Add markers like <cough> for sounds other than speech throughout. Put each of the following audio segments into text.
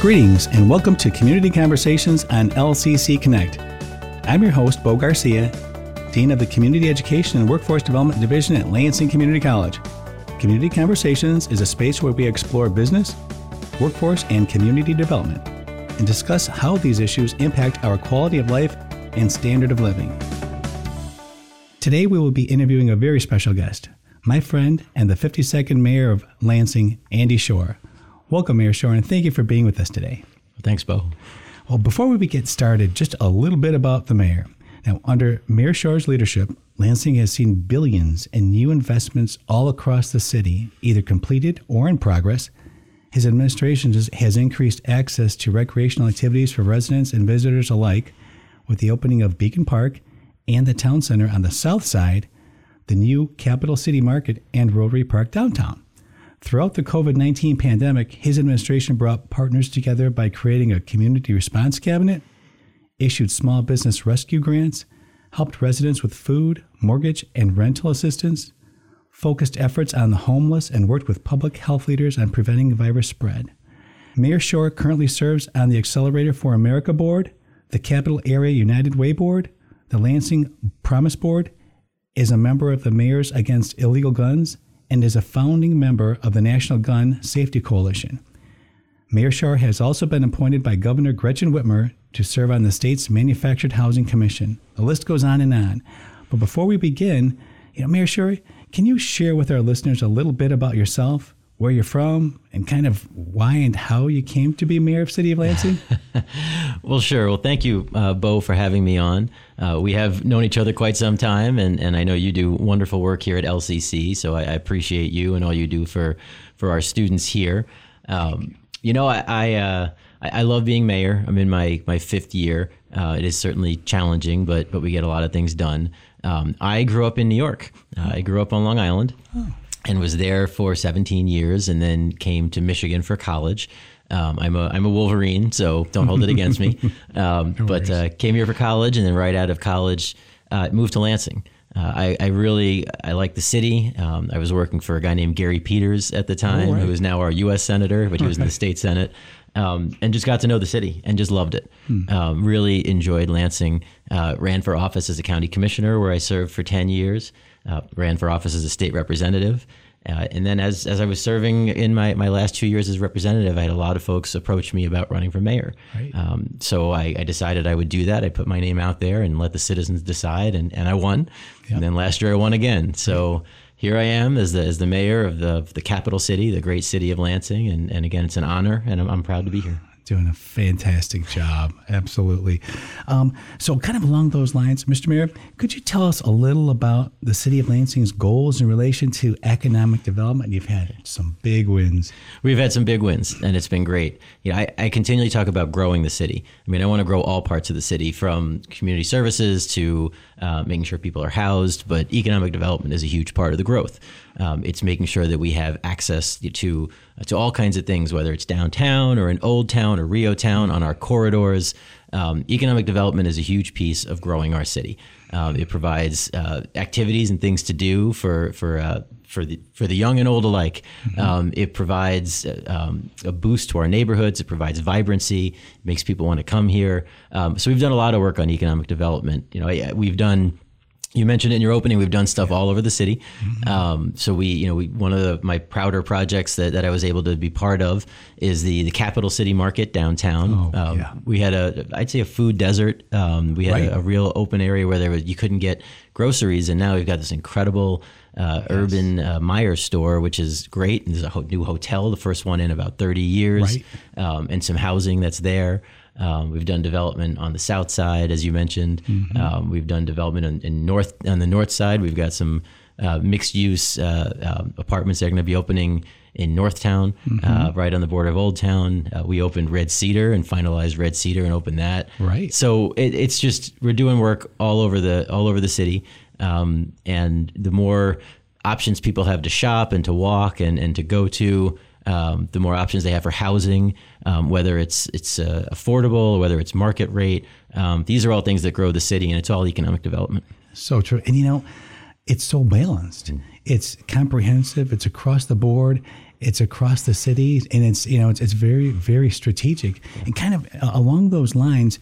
Greetings and welcome to Community Conversations on LCC Connect. I'm your host, Bo Garcia, Dean of the Community Education and Workforce Development Division at Lansing Community College. Community Conversations is a space where we explore business, workforce, and community development and discuss how these issues impact our quality of life and standard of living. Today, we will be interviewing a very special guest, my friend and the 52nd Mayor of Lansing, Andy Schor. Welcome, Mayor Schor, and thank you for being with us today. Thanks, Bo. Well, before we get started, just a little bit about the mayor. Now, under Mayor Schor's leadership, Lansing has seen billions in new investments all across the city, either completed or in progress. His administration has increased access to recreational activities for residents and visitors alike with the opening of Beacon Park and the Town Center on the south side, the new Capital City Market, and Rotary Park downtown. Throughout the COVID 19 pandemic, his administration brought partners together by creating a community response cabinet, issued small business rescue grants, helped residents with food, mortgage, and rental assistance, focused efforts on the homeless, and worked with public health leaders on preventing virus spread. Mayor Schor currently serves on the Accelerator for America Board, the Capital Area United Way Board, the Lansing Promise Board, is a member of the Mayors Against Illegal Guns, and is a founding member of the National Gun Safety Coalition. Mayor Schor has also been appointed by Governor Gretchen Whitmer to serve on the state's Manufactured Housing Commission. The list goes on and on. But before we begin, you know, Mayor Schor, can you share with our listeners a little bit about yourself, where you're from, and kind of why and how you came to be mayor of City of Lansing? <laughs> well, sure. Well, thank you, uh, Bo, for having me on. Uh, we have known each other quite some time, and, and I know you do wonderful work here at LCC. So I, I appreciate you and all you do for for our students here. Um, you know, I I, uh, I, love being mayor. I'm in my my fifth year. Uh, it is certainly challenging, but but we get a lot of things done. Um, I grew up in New York. Uh, I grew up on Long Island. Oh and was there for 17 years and then came to Michigan for college. Um, I'm a I'm a Wolverine, so don't hold it against me. <laughs> Um, no but uh, came here for college, and then right out of college, uh, moved to Lansing. Uh, I, I, really I like the city. Um, I was working for a guy named Gary Peters at the time, oh, right. who is now our U.S. senator, but he was in the <laughs> state senate, um, and just got to know the city and just loved it. Hmm. Um, really enjoyed Lansing. Uh, ran for office as a county commissioner, where I served for ten years uh, ran for office as a state representative. Uh, and then as, as I was serving in my, my last two years as representative, I had a lot of folks approach me about running for mayor. Right. Um, so I, I, decided I would do that. I put my name out there and let the citizens decide, and, and I won. Yep. And then last year I won again. So here I am as the, as the mayor of the, of the capital city, the great city of Lansing. And, and again, it's an honor, and I'm, I'm proud to be here doing a fantastic job. Absolutely. Um, so, kind of along those lines, Mr. Mayor, could you tell us a little about the City of Lansing's goals in relation to economic development? You've had some big wins. We've had some big wins, and it's been great. You know, I, I continually talk about growing the city. I mean, I want to grow all parts of the city, from community services to uh, making sure people are housed, but economic development is a huge part of the growth. Um, it's making sure that we have access to to all kinds of things, whether it's downtown or in Old Town or REO Town on our corridors. Um, economic development is a huge piece of growing our city. Um, it provides uh, activities and things to do for for uh, for the for the young and old alike. Mm-hmm. Um, it provides uh, um, a boost to our neighborhoods. It provides vibrancy. Makes people want to come here. Um, so we've done a lot of work on economic development. You know, we've done you mentioned in your opening we've done stuff yeah. all over the city mm-hmm. um, so we you know we one of the, my prouder projects that, that i was able to be part of is the the capital city market downtown oh, um, yeah. we had a i'd say a food desert um, we had right. a, a, real open area where there was, you couldn't get groceries and now we've got this incredible uh, yes. urban uh, Meijer store, which is great. And there's a ho- new hotel, the first one in about 30 years, right. Um, and some housing that's there. Um, we've done development on the south side, as you mentioned. Mm-hmm. Um, we've done development in, in, north on the north side. We've got some uh, mixed use uh, uh, apartments that are going to be opening in Northtown, mm-hmm. Uh, right on the border of Old Town. Uh, we opened Red Cedar and finalized Red Cedar and opened that. Right. So it, it's just we're doing work all over the all over the city, um, and the more options people have to shop and to walk and, and to go to um, the more options they have for housing, um, whether it's it's uh, affordable, whether it's market rate. Um, these are all things that grow the city, and it's all economic development. So true, and you know, it's so balanced. It's comprehensive. It's across the board, It's across the city, and it's you know it's, it's very very strategic. And kind of uh, along those lines,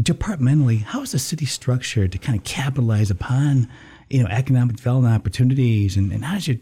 departmentally, how is the city structured to kind of capitalize upon you know economic development opportunities, and, and how does your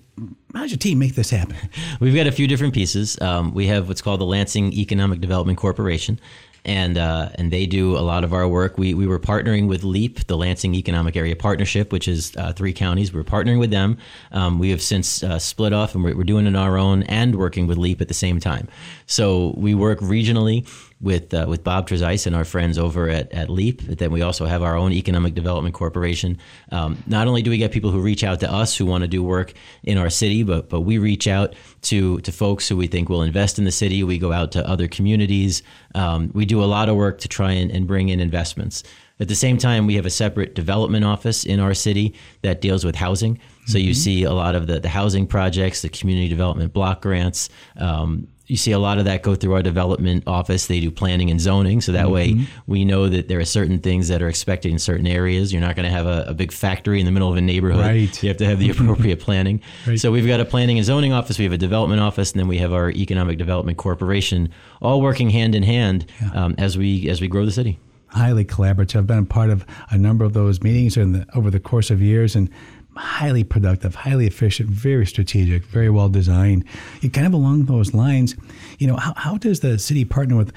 how does your team make this happen? <laughs> We've got a few different pieces. Um, we have what's called the Lansing Economic Development Corporation, and uh, and they do a lot of our work. We we were partnering with LEAP, the Lansing Economic Area Partnership, which is uh, three counties. We are partnering with them. Um, we have since uh, split off, and we're, we're doing it on our own and working with LEAP at the same time. So we work regionally with uh, with Bob Trezise and our friends over at, at LEAP. But then we also have our own Economic Development Corporation. Um, not only do we get people who reach out to us who want to do work in our city, but but we reach out to to folks who we think will invest in the city. We go out to other communities. Um, we do a lot of work to try and, and bring in investments. At the same time, we have a separate development office in our city that deals with housing. So mm-hmm. you see a lot of the, the housing projects, the community development block grants, um, you see a lot of that go through our development office. They do planning and zoning, so that mm-hmm. way we know that there are certain things that are expected in certain areas. You're not going to have a, a, big factory in the middle of a neighborhood. Right. You have to have the appropriate <laughs> planning. Right. So we've got a planning and zoning office, we have a development office, and then we have our economic development corporation, all working hand in hand yeah. um, as we as we grow the city highly collaborative. I've been a part of a number of those meetings the, over the course of years, and highly productive, highly efficient, very strategic, very well designed. It kind of along those lines, you know, how, how does the city partner with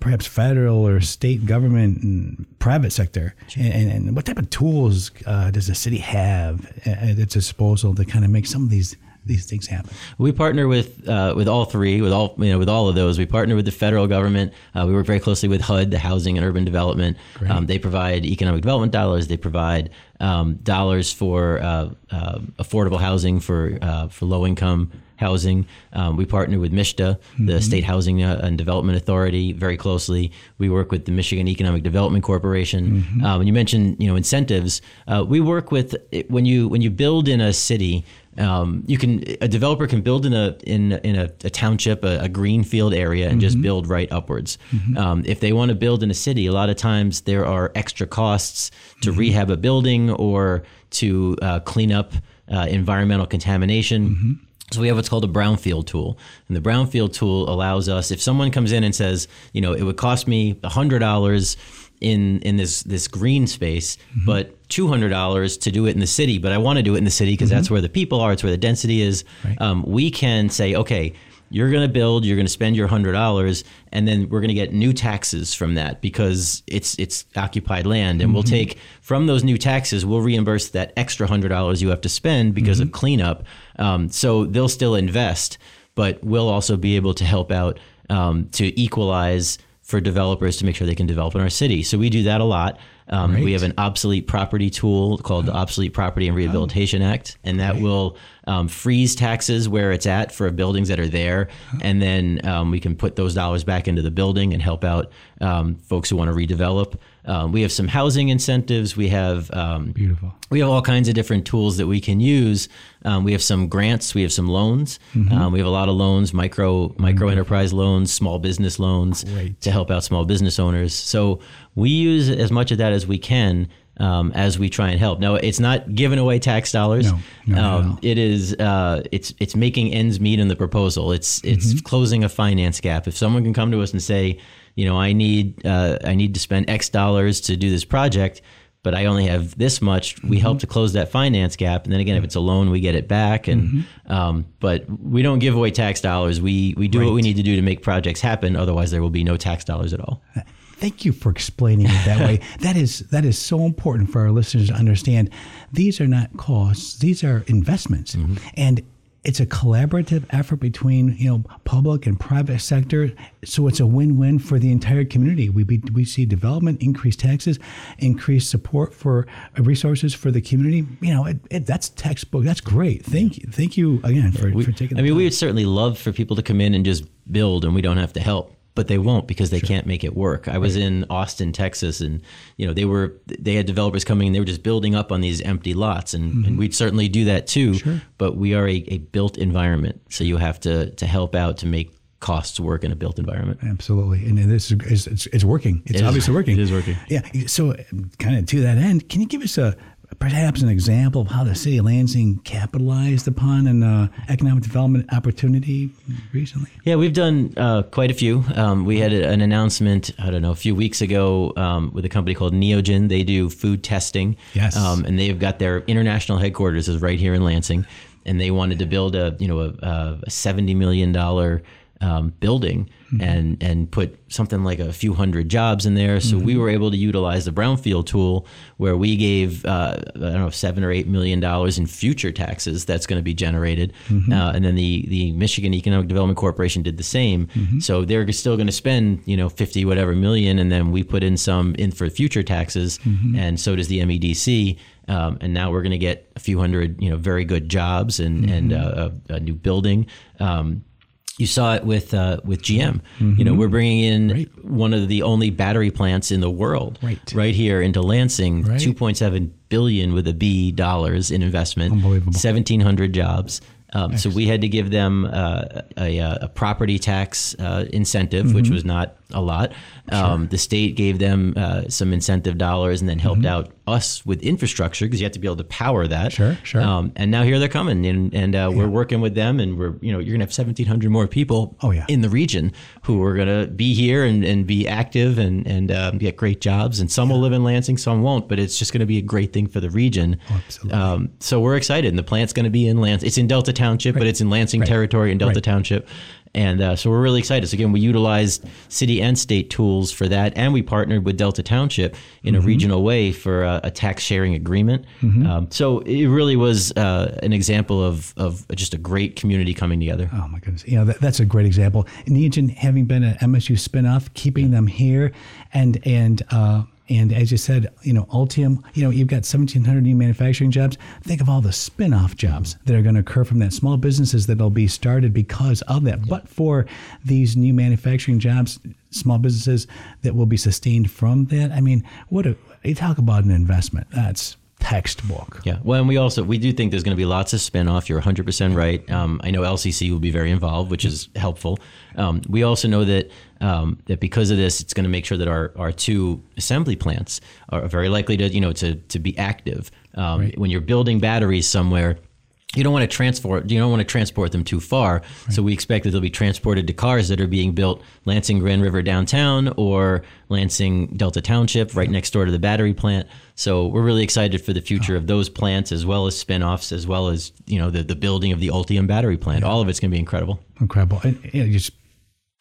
perhaps federal or state government and private sector, and, and what type of tools uh, does the city have at its disposal to kind of make some of these these things happen? We partner with uh, with all three, with all you know, with all of those. We partner with the federal government. Uh, we work very closely with HUD, the Housing and Urban Development. Um, they provide economic development dollars. They provide um, dollars for uh, uh affordable housing for uh, for low income housing. Um, we partner with MSHDA, mm-hmm. the State Housing uh, and Development Authority, very closely. We work with the Michigan Economic Development Corporation. Mm-hmm. Um, you mentioned, you know, incentives. Uh, we work with when you when you build in a city. Um, you can a developer can build in a in in a, a township a, a greenfield area and mm-hmm. just build right upwards. Mm-hmm. Um, if they want to build in a city, a lot of times there are extra costs to mm-hmm. rehab a building or to uh, clean up uh, environmental contamination. Mm-hmm. So we have what's called a brownfield tool, and the brownfield tool allows us if someone comes in and says, you know, it would cost me hundred dollars in in this this green space, mm-hmm. but two hundred dollars to do it in the city. But I want to do it in the city because mm-hmm. that's where the people are. It's where the density is. Right. Um, we can say, okay, you're going to build, you're going to spend your hundred dollars, and then we're going to get new taxes from that because it's it's occupied land, and mm-hmm. we'll take from those new taxes, we'll reimburse that extra hundred dollars you have to spend because mm-hmm. of cleanup. Um, so they'll still invest, but we'll also be able to help out um, to equalize for developers to make sure they can develop in our city. So we do that a lot. Um, we have an obsolete property tool called the Obsolete Property and Rehabilitation. Act, and that right. will um, freeze taxes where it's at for buildings that are there, and then um, we can put those dollars back into the building and help out um, folks who want to redevelop. Um, we have some housing incentives. We have um, beautiful. We have all kinds of different tools that we can use. Um, we have some grants. We have some loans. Mm-hmm. we have a lot of loans, micro micro enterprise loans, small business loans Great. to help out small business owners. So we use as much of that as we can um, as we try and help. Now, it's not giving away tax dollars. No, no, um, no. It is. Uh, it's it's making ends meet in the proposal. It's it's mm-hmm. closing a finance gap. If someone can come to us and say, you know, I need uh, I need to spend X dollars to do this project. But I only have this much. We mm-hmm. help to close that finance gap, and then again, if it's a loan, we get it back. And mm-hmm. um, but we don't give away tax dollars. We we do right. what we need to do to make projects happen. Otherwise, there will be no tax dollars at all. Thank you for explaining it that way. <laughs> that is that is so important for our listeners to understand. These are not costs; these are investments, mm-hmm. and it's a collaborative effort between you know public and private sector. So it's a win-win for the entire community. We be, we see development, increased taxes, increased support for uh, resources for the community. You know, it, it, that's textbook. That's great. Thank you. Thank you again for, we, for taking. I mean, time. we would certainly love for people to come in and just build, and we don't have to help but they won't because they sure. can't make it work. I was in Austin, Texas, and you know they were they had developers coming and they were just building up on these empty lots, and, mm-hmm. and we'd certainly do that too. Sure. But we are a, a built environment, so you have to to help out to make costs work in a built environment. Absolutely, and this is it's, it's working. It's it obviously is, working. It is working. Yeah. So, kind of to that end, can you give us a perhaps an example of how the city of Lansing capitalized upon an uh, economic development opportunity recently? Yeah, we've done uh, quite a few. Um, we had an announcement, I don't know, a few weeks ago um, with a company called Neogen. They do food testing. Yes. Um, and they've got their international headquarters is right here in Lansing. And they wanted to build a, you know, a, a $70 million um, building and and put something like a few hundred jobs in there. So we were able to utilize the brownfield tool where we gave uh, I don't know seven or eight million dollars in future taxes that's going to be generated, uh, and then the the Michigan Economic Development Corporation did the same. So they're still going to spend you know fifty whatever million, and then we put in some in for future taxes, and so does the MEDC. Um, and now we're going to get a few hundred, you know, very good jobs and and uh, a, a new building. Um, you saw it with uh, with GM. You know, we're bringing in one of the only battery plants in the world, Right. here into Lansing. Right. Two point seven billion with a B dollars in investment. Unbelievable. Seventeen hundred jobs. Um, so we had to give them uh, a, a property tax uh, incentive, which Mm-hmm. was not a lot. Um, the state gave them uh, some incentive dollars and then helped out us with infrastructure because you have to be able to power that. Mm-hmm. Sure, sure. Um, and now here they're coming, and and uh, we're working with them, and we're you know you're gonna have 1,700 more people. Oh, yeah. in the region who are gonna be here and, and be active and and um, get great jobs, and some will live in Lansing, some won't, but it's just gonna be a great thing for the region. Oh, absolutely. Um, so we're excited, and the plant's gonna be in Lansing. It's in Delta Township, but it's in Lansing territory in Delta Right. Township. And uh, so we're really excited. So again, we utilized city and state tools for that, and we partnered with Delta Township in Mm-hmm. a regional way for a, a tax sharing agreement. Um, so it really was uh, an example of of just a great community coming together. Oh my goodness! You know that, that's a great example. Neogen having been an MSU spinoff, keeping them here, and and uh, and as you said, you know Ultium. You know you've got 1,700 new manufacturing jobs. Think of all the spin off jobs that are going to occur from that. Small businesses that'll be started because of that. But for these new manufacturing jobs, small businesses that will be sustained from that. I mean, what a you talk about an investment. That's textbook. Yeah. Well, and we also we do think there's going to be lots of spinoff. You're 100 percent right. Um, I know LCC will be very involved, which is helpful. Um, we also know that um, that because of this, it's going to make sure that our, our two assembly plants are very likely to you know to to be active. Um, When you're building batteries somewhere. You don't want to transport. You don't want to transport them too far. So we expect that they'll be transported to cars that are being built Lansing Grand River downtown or Lansing Delta Township, right next door to the battery plant. So we're really excited for the oh. future of those plants, as well as spin-offs, as well as you know the the building of the Ultium battery plant. All of it's going to be incredible. Incredible. And, you just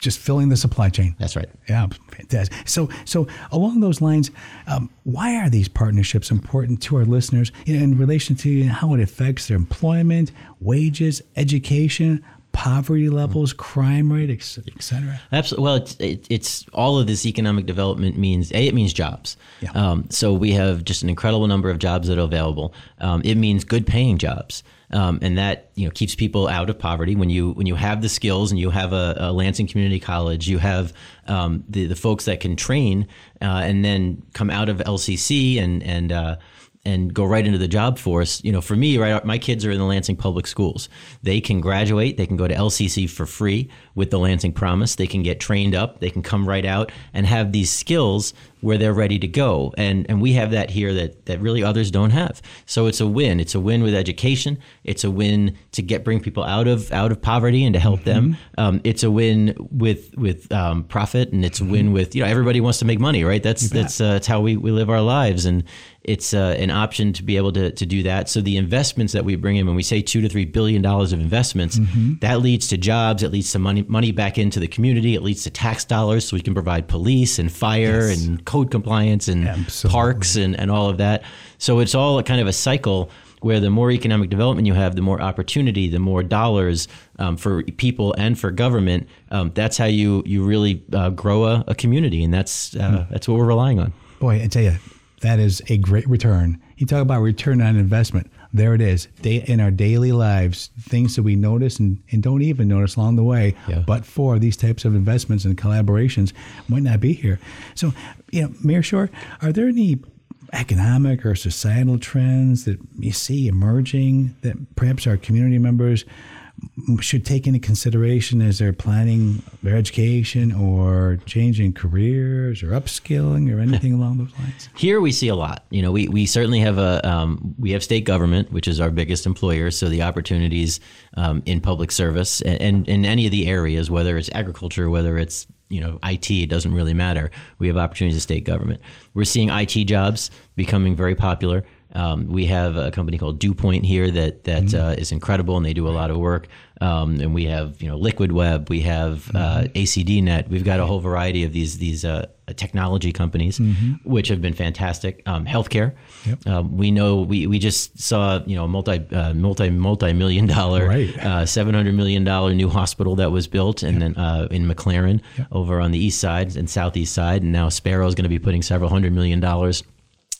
just filling the supply chain. That's right. Yeah, fantastic. So, so along those lines, um, why are these partnerships important to our listeners know, in relation to how it affects their employment, wages, education, poverty levels, crime rate, et cetera? Absolutely. Well, it's, it, it's all of this economic development means a it means jobs. Yeah. Um, so we have just an incredible number of jobs that are available. Um, it means good paying jobs. Um, and that you know keeps people out of poverty. When you when you have the skills and you have a, a Lansing Community College, you have um, the the folks that can train uh, and then come out of LCC and and uh, and go right into the job force. You know, for me, right, my kids are in the Lansing Public Schools. They can graduate. They can go to LCC for free with the Lansing Promise. They can get trained up. They can come right out and have these skills where they're ready to go. And and we have that here that that really others don't have. So it's a win. It's a win with education. It's a win to get bring people out of out of poverty and to help them. Um, it's a win with with um, profit, and it's a win with you know everybody wants to make money, right? That's that's uh, that's how we, we live our lives, and it's uh, an option to be able to to do that. So the investments that we bring in when we say two to three billion dollars of investments, that leads to jobs. It leads to money money back into the community. It leads to tax dollars, so we can provide police and fire Yes. and code compliance and Absolutely. parks and, and all of that. So it's all a kind of a cycle where the more economic development you have, the more opportunity, the more dollars um, for people and for government. Um, that's how you you really uh, grow a, a community, and that's uh, that's what we're relying on. Boy, I tell you, that is a great return. You talk about return on investment. There it is. Day, in our daily lives, things that we notice and, and don't even notice along the way, Yeah. but for these types of investments and collaborations, might not be here. So, you know, Mayor Schor, are there any economic or societal trends that you see emerging that perhaps our community members should take into consideration as they're planning their education or changing careers or upskilling or anything along those lines? <laughs> Here we see a lot. You know, we, we certainly have a um, we have state government, which is our biggest employer. So the opportunities um, in public service and, in any of the areas, whether it's agriculture, whether it's you know IT, it doesn't really matter. We have opportunities in state government. We're seeing IT jobs becoming very popular. Um, we have a company called DewPoint here that that mm-hmm. uh, is incredible, and they do a lot of work. Um, and we have you know Liquid Web, we have uh, mm-hmm. ACD.net. We've got a whole variety of these these uh, technology companies, mm-hmm. which have been fantastic. Um, healthcare, yep. um, we know we, we just saw you know multi uh, multi multi million dollar, right. uh, seven hundred million dollar new hospital that was built, and yep. then uh, in McLaren yep. over on the east side and southeast side, and now Sparrow is going to be putting several hundred million dollars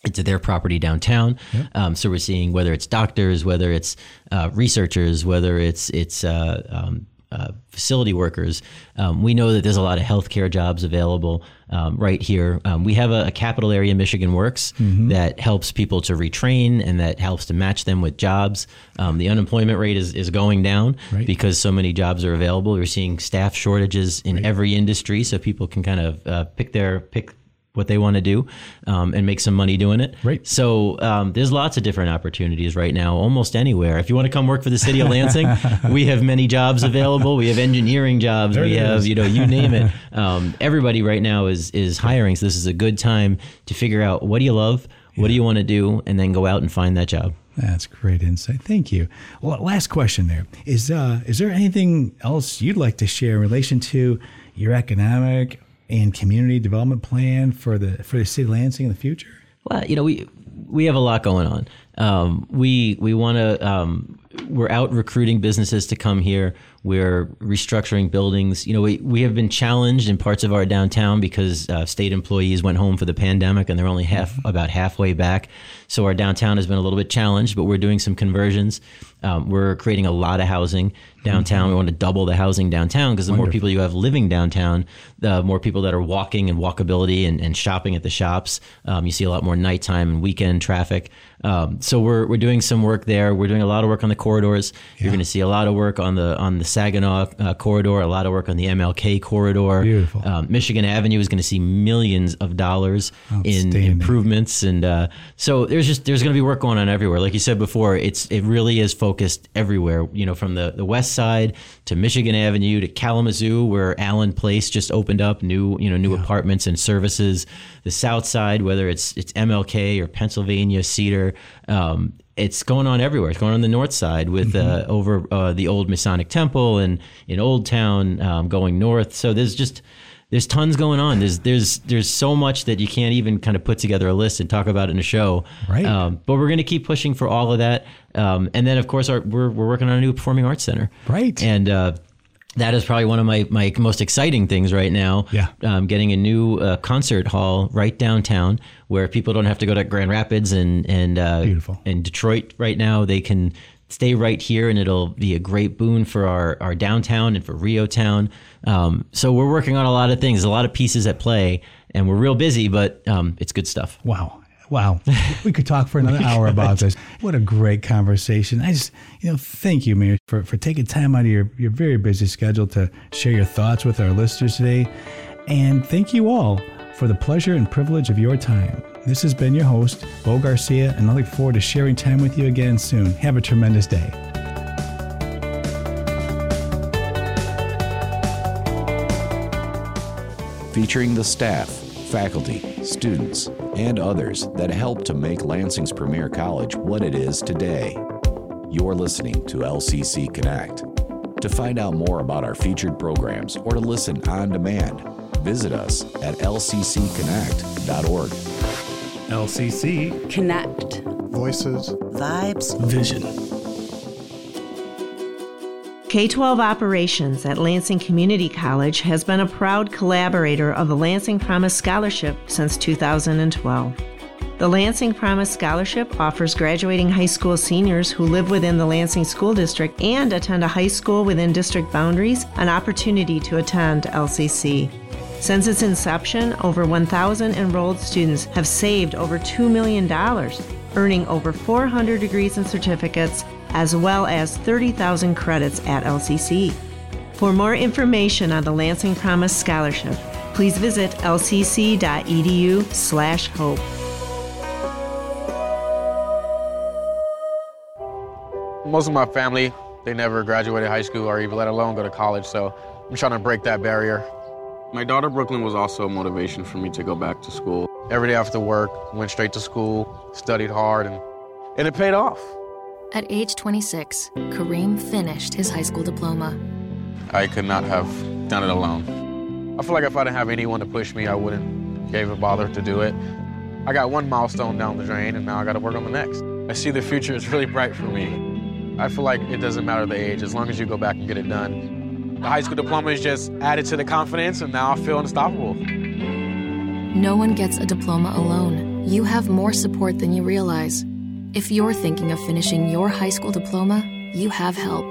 into their property downtown. Yeah. Um, so we're seeing whether it's doctors, whether it's uh, researchers, whether it's it's uh, um, uh, facility workers. Um, we know that there's a lot of healthcare jobs available um, right here. Um, we have a, a, capital area, Michigan Works, mm-hmm. that helps people to retrain and that helps to match them with jobs. Um, the unemployment rate is, is going down right. because so many jobs are available. We're seeing staff shortages in right. every industry, so people can kind of uh, pick their pick what they want to do um, and make some money doing it. Right. So um, there's lots of different opportunities right now, almost anywhere. If you want to come work for the city of Lansing, <laughs> we have many jobs available. We have engineering jobs. There we have, is. you know, you name it. <laughs> Um, everybody right now is is hiring. So this is a good time to figure out what do you love, what do you want to do, and then go out and find that job. That's great insight. Thank you. Well, last question there is: uh, Is there anything else you'd like to share in relation to your economic and community development plan for the for the city of Lansing in the future? Well, you know, we we have a lot going on. Um, we we want to. Um, we're out recruiting businesses to come here. We're restructuring buildings. You know, we, we have been challenged in parts of our downtown because uh, state employees went home for the pandemic and they're only half mm-hmm. about halfway back. So our downtown has been a little bit challenged, but we're doing some conversions. Um, we're creating a lot of housing downtown. Mm-hmm. We want to double the housing downtown because the Wonderful. more people you have living downtown, the more people that are walking and walkability and, and shopping at the shops. Um, you see a lot more nighttime and weekend traffic. Um, so we're, we're doing some work there. We're doing a lot of work on the corridors. Yeah. You're going to see a lot of work on the on the Saginaw uh, corridor, a lot of work on the MLK corridor. Beautiful. Um, Michigan Avenue is going to see millions of dollars in improvements, and uh, so there's just there's going to be work going on everywhere. Like you said before, it's it really is focused everywhere. You know, from the the west side to Michigan Avenue to Kalamazoo, where Allen Place just opened up new you know new yeah. apartments and services. The south side, whether it's it's MLK or Pennsylvania Cedar. Um, it's going on everywhere. It's going on the north side with mm-hmm. uh, over uh, the old Masonic Temple and in Old Town um, going north. So there's just there's tons going on. There's there's there's so much that you can't even kind of put together a list and talk about in a show. Right. Um, but we're going to keep pushing for all of that. Um, and then of course our, we're we're working on a new performing arts center. Right. And uh, that is probably one of my, my most exciting things right now. Yeah. Um, getting a new uh, concert hall right downtown where people don't have to go to Grand Rapids and and uh, Beautiful. in Detroit right now. They can stay right here, and it'll be a great boon for our, our downtown and for REO Town. Um, so we're working on a lot of things, a lot of pieces at play, and we're real busy, but um, it's good stuff. Wow. Wow, <laughs> we could talk for another hour <laughs> about this. What a great conversation! I just, you know, thank you, Mayor, for, for taking time out of your, your very busy schedule to share your thoughts with our listeners today. And thank you all for the pleasure and privilege of your time. This has been your host, Bo Garcia, and I look forward to sharing time with you again soon. Have a tremendous day. Featuring the staff, faculty, students, and others that help to make Lansing's premier college what it is today. You're listening to LCC Connect. To find out more about our featured programs or to listen on demand, visit us at lccconnect.org. LCC Connect. Voices. Vibes. Vision. K 12 Operations at Lansing Community College has been a proud collaborator of the Lansing Promise Scholarship since 2012. The Lansing Promise Scholarship offers graduating high school seniors who live within the Lansing School District and attend a high school within district boundaries an opportunity to attend LCC. Since its inception, over 1,000 enrolled students have saved over $2 million, earning over 400 degrees and certificates as well as 30,000 credits at LCC. For more information on the Lansing Promise Scholarship, please visit lcc.edu/hope. Most of my family, they never graduated high school or even let alone go to college, so I'm trying to break that barrier. My daughter Brooklyn was also a motivation for me to go back to school. Every day after work, went straight to school, studied hard, and, and it paid off. At age 26, Kareem finished his high school diploma. I could not have done it alone. I feel like if I didn't have anyone to push me, I wouldn't even bother to do it. I got one milestone down the drain, and now I got to work on the next. I see the future is <laughs> really bright for me. I feel like it doesn't matter the age, as long as you go back and get it done. The high school diploma is just added to the confidence, and now I feel unstoppable. No one gets a diploma alone. You have more support than you realize. If you're thinking of finishing your high school diploma, you have help.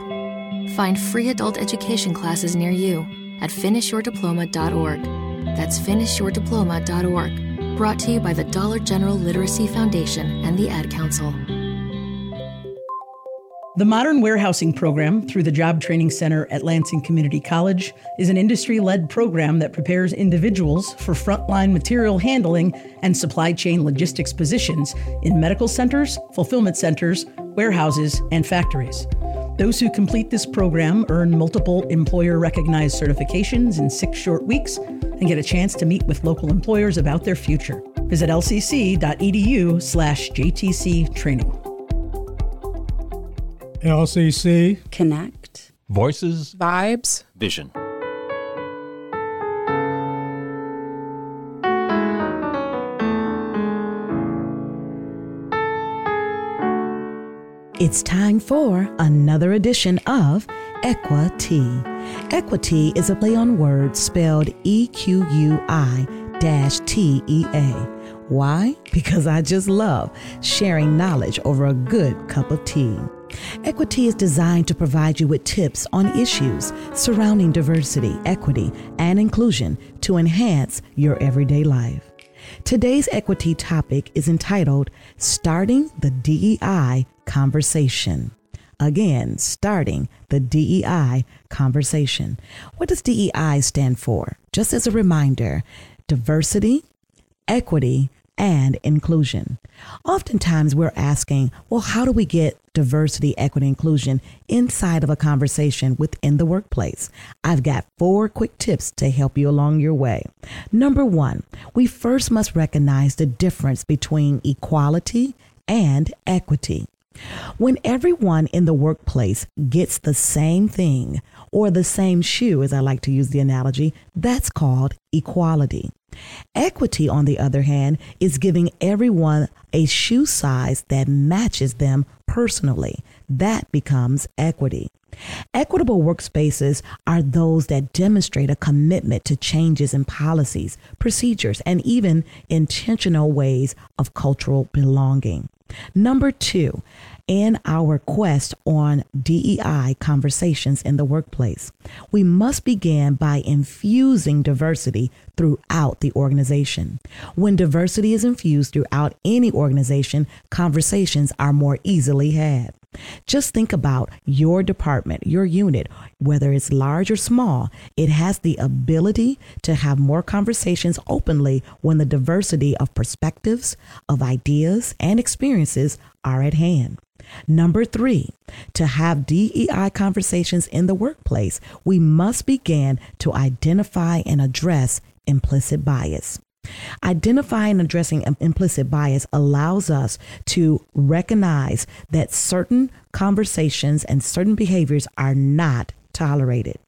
Find free adult education classes near you at finishyourdiploma.org. That's finishyourdiploma.org. Brought to you by the Dollar General Literacy Foundation and the Ad Council. The Modern Warehousing Program through the Job Training Center at Lansing Community College is an industry led program that prepares individuals for frontline material handling and supply chain logistics positions in medical centers, fulfillment centers, warehouses, and factories. Those who complete this program earn multiple employer recognized certifications in six short weeks and get a chance to meet with local employers about their future. Visit lcc.edu slash JTC training. LCC. Connect. Voices. Vibes. Vision. It's time for another edition of Equa Tea. Equi-Tea is a play on words spelled E Q U I T E A. Why? Because I just love sharing knowledge over a good cup of tea. Equi-Tea is designed to provide you with tips on issues surrounding diversity, equity, and inclusion to enhance your everyday life. Today's equity topic is entitled Starting the DEI Conversation. Again, starting the DEI conversation. What does DEI stand for? Just as a reminder, diversity, equity, and inclusion. Oftentimes, we're asking, well, how do we get diversity, equity, inclusion inside of a conversation within the workplace? I've got four quick tips to help you along your way. Number one, we first must recognize the difference between equality and equity. When everyone in the workplace gets the same thing or the same shoe, as I like to use the analogy, that's called equality. Equity, on the other hand, is giving everyone a shoe size that matches them personally. That becomes equity. Equitable workspaces are those that demonstrate a commitment to changes in policies, procedures, and even intentional ways of cultural belonging. Number two, in our quest on DEI conversations in the workplace, we must begin by infusing diversity throughout the organization. When diversity is infused throughout any organization, conversations are more easily had. Just think about your department, your unit, whether it's large or small, it has the ability to have more conversations openly when the diversity of perspectives, of ideas, and experiences are at hand. Number three, to have DEI conversations in the workplace, we must begin to identify and address implicit bias. Identifying and addressing implicit bias allows us to recognize that certain conversations and certain behaviors are not tolerated.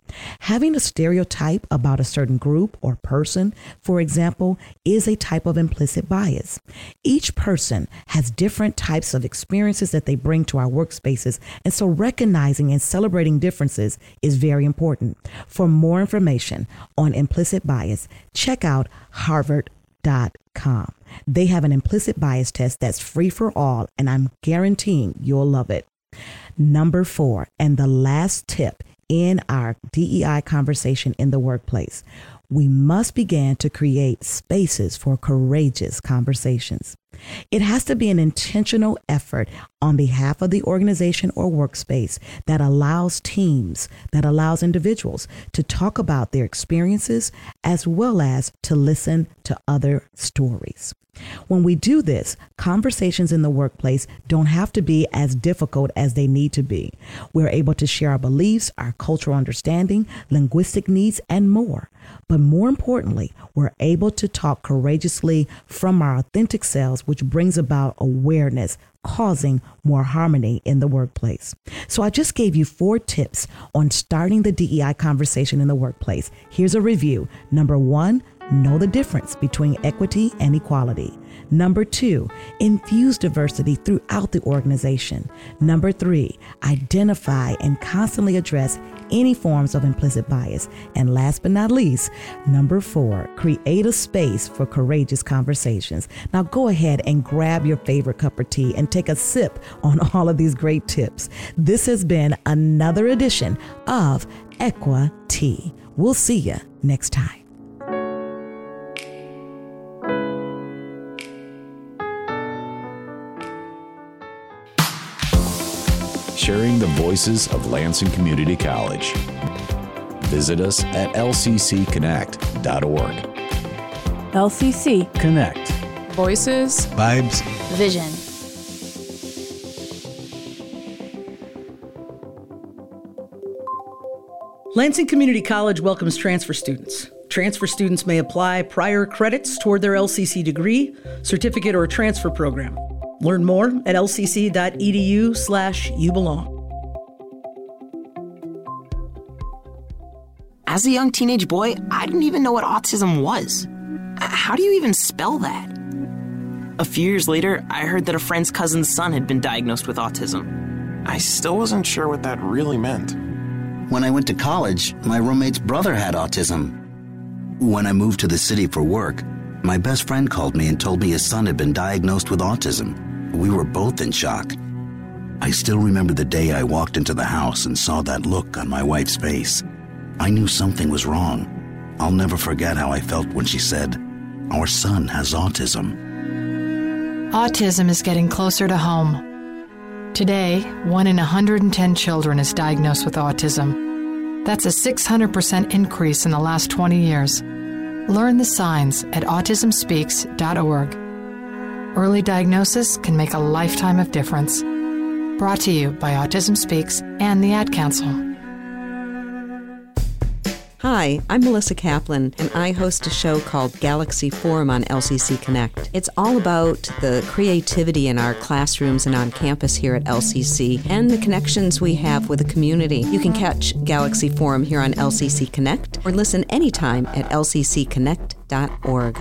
Having a stereotype about a certain group or person, for example, is a type of implicit bias. Each person has different types of experiences that they bring to our workspaces, and so recognizing and celebrating differences is very important. For more information on implicit bias, check out harvard.com. They have an implicit bias test that's free for all, and I'm guaranteeing you'll love it. Number four, and the last tip in our DEI conversation in the workplace. We must begin to create spaces for courageous conversations. It has to be an intentional effort on behalf of the organization or workspace that allows teams, that allows individuals to talk about their experiences as well as to listen to other stories. When we do this, conversations in the workplace don't have to be as difficult as they need to be. We're able to share our beliefs, our cultural understanding, linguistic needs, and more. But more importantly, we're able to talk courageously from our authentic selves, which brings about awareness, causing more harmony in the workplace. So I just gave you four tips on starting the DEI conversation in the workplace. Here's a review. Number one, know the difference between equity and equality. Number two, infuse diversity throughout the organization. Number three, identify and constantly address any forms of implicit bias. And last but not least, number four, create a space for courageous conversations. Now go ahead and grab your favorite cup of tea and take a sip on <laughs> all of these great tips. This has been another edition of Equa Tea. We'll see you next time. Sharing the voices of Lansing Community College. Visit us at lccconnect.org. LCC Connect. Voices, Vibes. Vision. Lansing Community College welcomes transfer students. Transfer students may apply prior credits toward their LCC degree, certificate, or transfer program. Learn more at lcc.edu slash you belong. As a young teenage boy, I didn't even know what autism was. How do you even spell that? A few years later, I heard that a friend's cousin's son had been diagnosed with autism. I still wasn't sure what that really meant. When I went to college, my roommate's brother had autism. When I moved to the city for work, my best friend called me and told me his son had been diagnosed with autism. We were both in shock. I still remember the day I walked into the house and saw that look on my wife's face. I knew something was wrong. I'll never forget how I felt when she said, Our son has autism. Autism is getting closer to home. Today, one in 110 children is diagnosed with autism. That's a 600% increase in the last 20 years. Learn the signs at autismspeaks.org. Early diagnosis can make a lifetime of difference. Brought to you by Autism Speaks and the Ad Council. Hi, I'm Melissa Kaplan, and I host a show called Galaxy Forum on LCC Connect. It's all about the creativity in our classrooms and on campus here at LCC and the connections we have with the community. You can catch Galaxy Forum here on LCC Connect or listen anytime at lccconnect.org.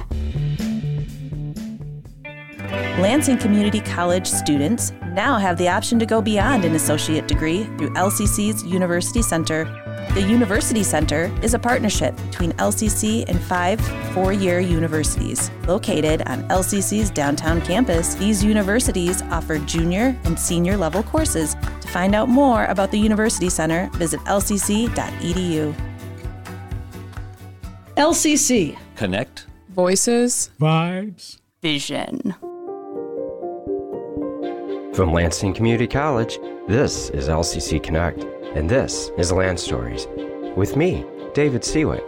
Lansing Community College students now have the option to go beyond an associate degree through LCC's University Center. The University Center is a partnership between LCC and five four year universities. Located on LCC's downtown campus, these universities offer junior and senior level courses. To find out more about the University Center, visit lcc.edu. LCC Connect. Voices, Vibes. Vision. From Lansing Community College, this is LCC Connect, and this is Lanstories with me, David Seawick.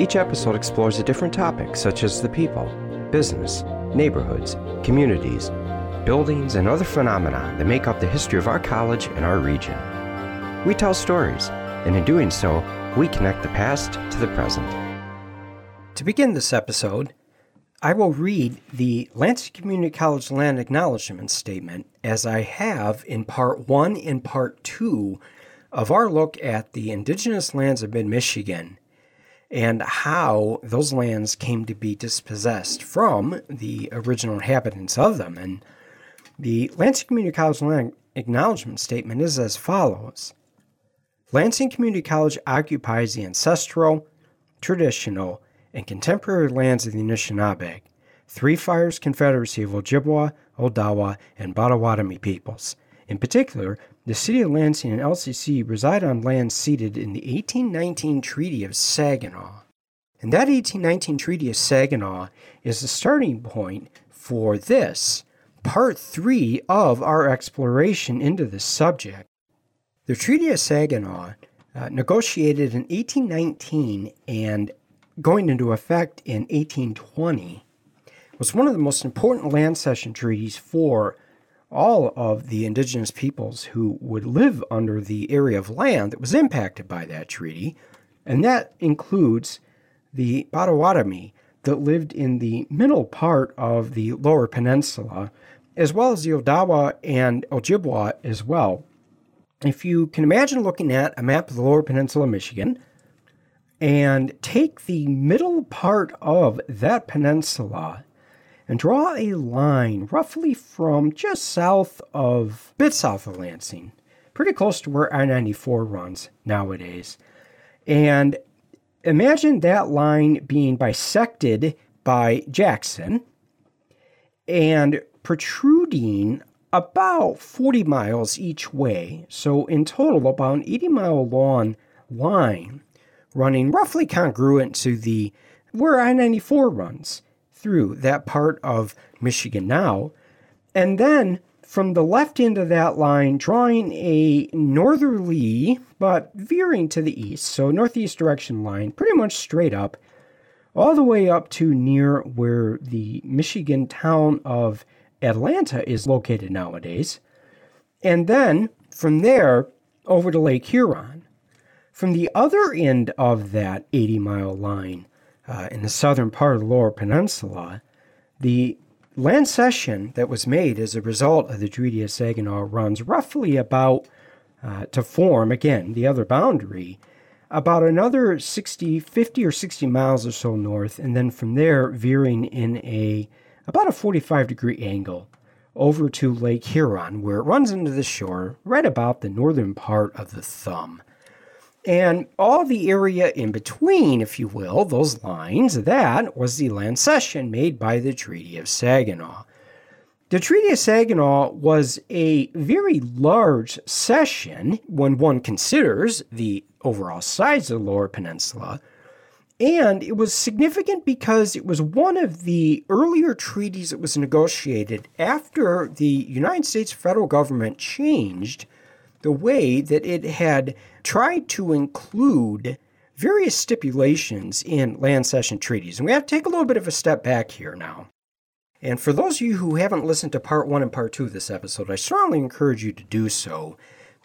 Each episode explores a different topic, such as the people, business, neighborhoods, communities, buildings, and other phenomena that make up the history of our college and our region. We tell stories, and in doing so, we connect the past to the present. To begin this episode, I will read the Lansing Community College Land Acknowledgement Statement as I have in Part 1 and Part 2 of our look at the indigenous lands of mid Michigan and how those lands came to be dispossessed from the original inhabitants of them. And the Lansing Community College Land Acknowledgement Statement is as follows Lansing Community College occupies the ancestral, traditional, and contemporary lands of the Anishinaabe, Three Fires Confederacy of Ojibwa, Odawa, and Potawatomi peoples. In particular, the city of Lansing and LCC reside on land ceded in the 1819 Treaty of Saginaw. And that 1819 Treaty of Saginaw is the starting point for this, part three of our exploration into this subject. The Treaty of Saginaw, uh, negotiated in 1819 and going into effect in 1820, was one of the most important land cession treaties for all of the indigenous peoples who would live under the area of land that was impacted by that treaty, and that includes the Potawatomi that lived in the middle part of the lower peninsula, as well as the Odawa and Ojibwa as well. If you can imagine looking at a map of the lower peninsula of Michigan and take the middle part of that peninsula and draw a line roughly from just south of, bit south of Lansing, pretty close to where I 94 runs nowadays. And imagine that line being bisected by Jackson and protruding about 40 miles each way. So, in total, about an 80 mile long line running roughly congruent to the where I 94 runs through that part of Michigan now. And then from the left end of that line, drawing a northerly but veering to the east, so northeast direction line, pretty much straight up, all the way up to near where the Michigan town of Atlanta is located nowadays. And then from there over to Lake Huron. From the other end of that 80 mile line, uh, in the southern part of the Lower Peninsula, the land cession that was made as a result of the Treaty of Saginaw runs roughly about uh, to form, again, the other boundary, about another 60, 50 or 60 miles or so north, and then from there veering in a about a 45 degree angle over to Lake Huron, where it runs into the shore right about the northern part of the thumb. And all the area in between, if you will, those lines, that was the land cession made by the Treaty of Saginaw. The Treaty of Saginaw was a very large cession when one considers the overall size of the Lower Peninsula. And it was significant because it was one of the earlier treaties that was negotiated after the United States federal government changed the way that it had tried to include various stipulations in land cession treaties. And we have to take a little bit of a step back here now. And for those of you who haven't listened to part one and part two of this episode, I strongly encourage you to do so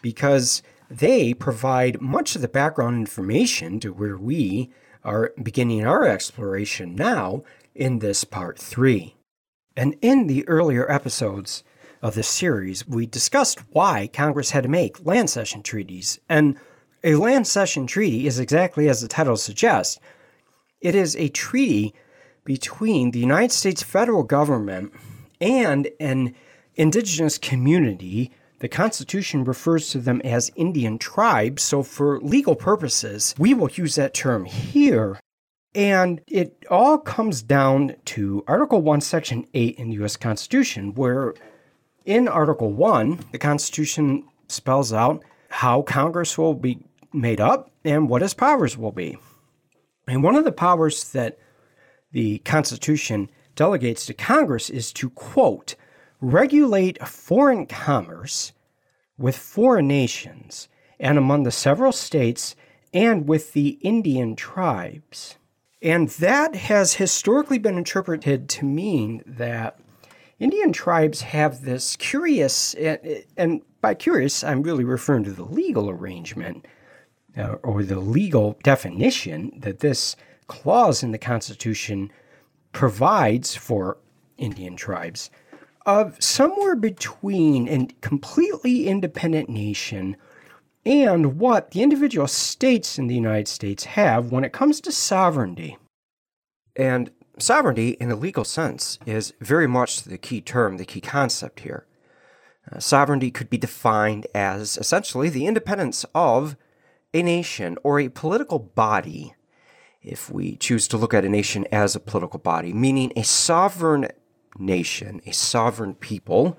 because they provide much of the background information to where we are beginning our exploration now in this part three. And in the earlier episodes, of this series, we discussed why Congress had to make land cession treaties. And a land cession treaty is exactly as the title suggests it is a treaty between the United States federal government and an indigenous community. The Constitution refers to them as Indian tribes, so for legal purposes, we will use that term here. And it all comes down to Article 1, Section 8 in the U.S. Constitution, where in Article 1, the Constitution spells out how Congress will be made up and what its powers will be. And one of the powers that the Constitution delegates to Congress is to, quote, regulate foreign commerce with foreign nations and among the several states and with the Indian tribes. And that has historically been interpreted to mean that Indian tribes have this curious, and by curious, I'm really referring to the legal arrangement uh, or the legal definition that this clause in the Constitution provides for Indian tribes of somewhere between a completely independent nation and what the individual states in the United States have when it comes to sovereignty. And sovereignty, in a legal sense, is very much the key term, the key concept here. Uh, sovereignty could be defined as essentially the independence of a nation or a political body, if we choose to look at a nation as a political body, meaning a sovereign nation, a sovereign people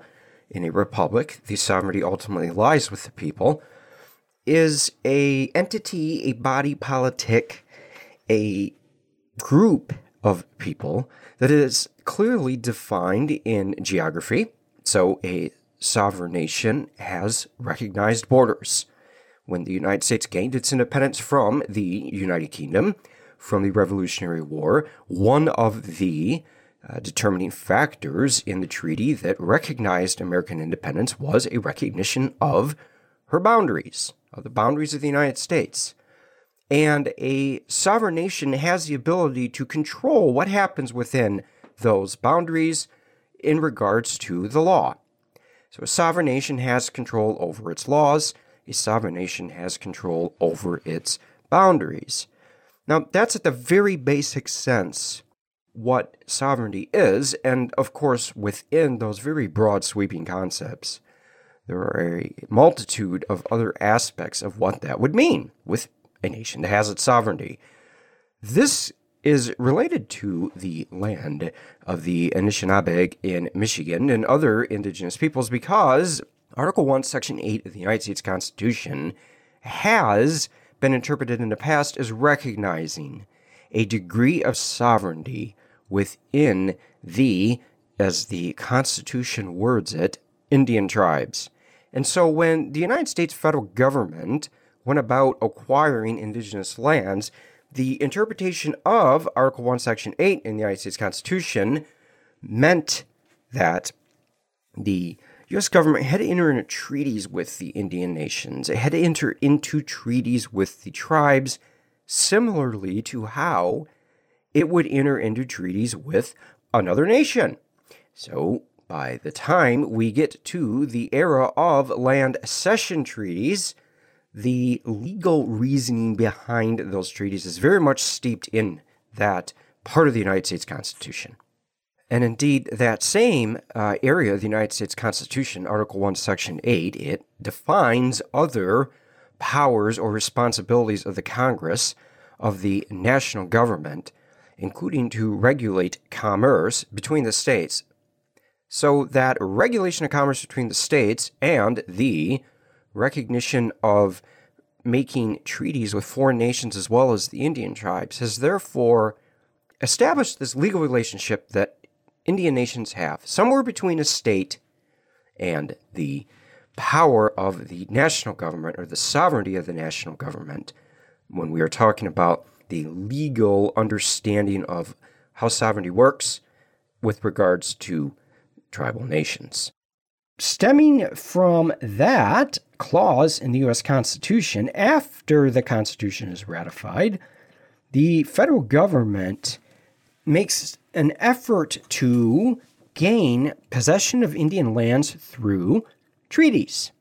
in a republic, the sovereignty ultimately lies with the people, is a entity, a body politic, a group of people that is clearly defined in geography. So a sovereign nation has recognized borders. When the United States gained its independence from the United Kingdom, from the Revolutionary War, one of the uh, determining factors in the treaty that recognized American independence was a recognition of her boundaries, of the boundaries of the United States. And a sovereign nation has the ability to control what happens within those boundaries in regards to the law. So a sovereign nation has control over its laws, a sovereign nation has control over its boundaries. Now, that's at the very basic sense what sovereignty is, and of course, within those very broad sweeping concepts, there are a multitude of other aspects of what that would mean with a nation that has its sovereignty. This is related to the land of the Anishinaabe in Michigan and other indigenous peoples because Article 1, Section 8 of the United States Constitution has been interpreted in the past as recognizing a degree of sovereignty within the, as the Constitution words it, Indian tribes. And so when the United States federal government went about acquiring indigenous lands, the interpretation of Article 1, Section 8 in the United States Constitution meant that the U.S. government had to enter into treaties with the Indian nations. It had to enter into treaties with the tribes, similarly to how it would enter into treaties with another nation. So, by the time we get to the era of land cession treaties, the legal reasoning behind those treaties is very much steeped in that part of the United States Constitution. And indeed, that same uh, area of the United States Constitution, Article 1, Section 8, it defines other powers or responsibilities of the Congress, of the national government, including to regulate commerce between the states. So that regulation of commerce between the states and the recognition of making treaties with foreign nations as well as the Indian tribes has therefore established this legal relationship that Indian nations have, somewhere between a state and the power of the national government or the sovereignty of the national government when we are talking about the legal understanding of how sovereignty works with regards to tribal nations. Stemming from that clause in the U.S. Constitution, after the Constitution is ratified, the federal government makes an effort to gain possession of Indian lands through treaties.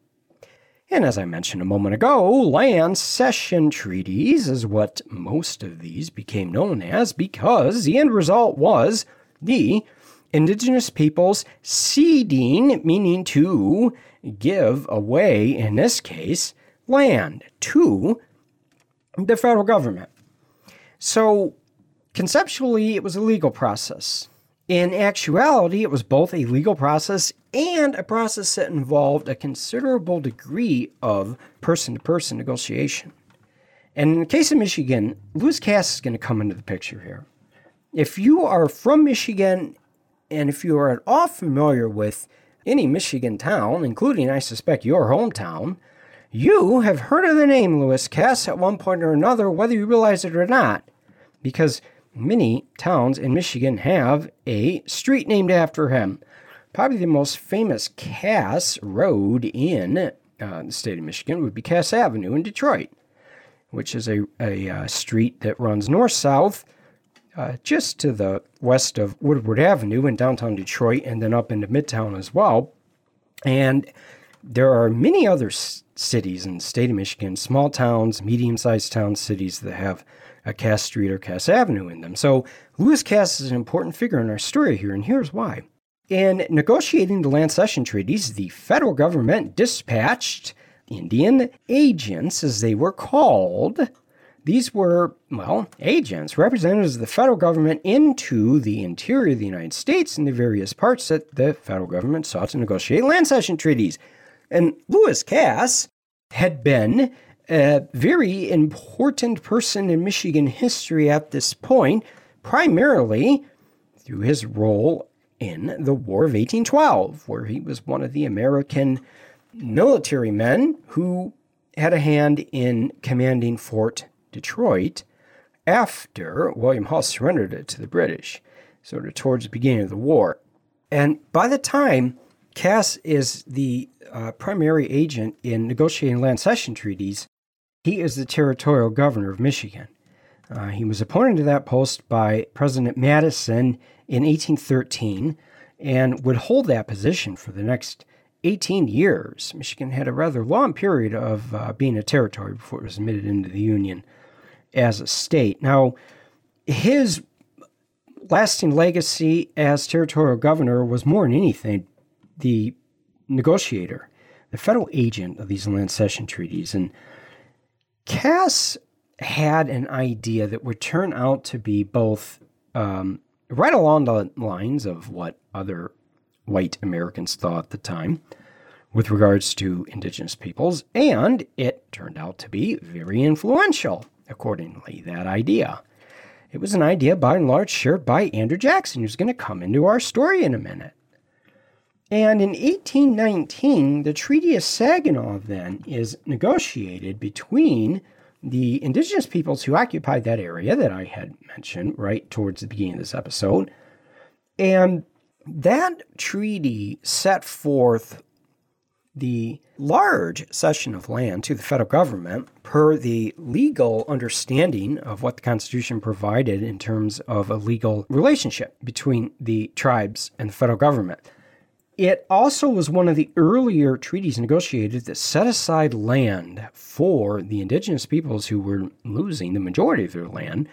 And as I mentioned a moment ago, land cession treaties is what most of these became known as because the end result was the indigenous peoples ceding, meaning to give away, in this case, land to the federal government. So Conceptually, it was a legal process. In actuality, it was both a legal process and a process that involved a considerable degree of person to person negotiation. And in the case of Michigan, Lewis Cass is going to come into the picture here. If you are from Michigan and if you are at all familiar with any Michigan town, including, I suspect, your hometown, you have heard of the name Lewis Cass at one point or another, whether you realize it or not, because many towns in Michigan have a street named after him. Probably the most famous Cass road in uh, the state of Michigan would be Cass Avenue in Detroit, which is a, a uh, street that runs north south uh, just to the west of Woodward Avenue in downtown Detroit and then up into Midtown as well. And there are many other s- cities in the state of Michigan, small towns, medium sized towns, cities that have a Cass Street or Cass Avenue in them. So Lewis Cass is an important figure in our story here, and here's why. In negotiating the land cession treaties, the federal government dispatched Indian agents, as they were called. These were, well, agents, representatives of the federal government into the interior of the United States and the various parts that the federal government sought to negotiate land cession treaties. And Lewis Cass had been a very important person in Michigan history at this point primarily through his role in the War of 1812, where he was one of the American military men who had a hand in commanding Fort Detroit after William Hull surrendered it to the British, sort of towards the beginning of the war. And by the time Cass is the uh, primary agent in negotiating land cession treaties, he is the territorial governor of Michigan. Uh, he was appointed to that post by President Madison in 1813 and would hold that position for the next 18 years. Michigan had a rather long period of uh, being a territory before it was admitted into the Union as a state. Now, his lasting legacy as territorial governor was more than anything the negotiator, the federal agent of these land cession treaties. And Cass had an idea that would turn out to be both um, right along the lines of what other white Americans thought at the time with regards to indigenous peoples, and it turned out to be very influential, accordingly, that idea. It was an idea by and large shared by Andrew Jackson, who's going to come into our story in a minute. And in 1819, the Treaty of Saginaw then is negotiated between the indigenous peoples who occupied that area that I had mentioned right towards the beginning of this episode. And that treaty set forth the large cession of land to the federal government per the legal understanding of what the Constitution provided in terms of a legal relationship between the tribes and the federal government. It also was one of the earlier treaties negotiated that set aside land for the indigenous peoples who were losing the majority of their land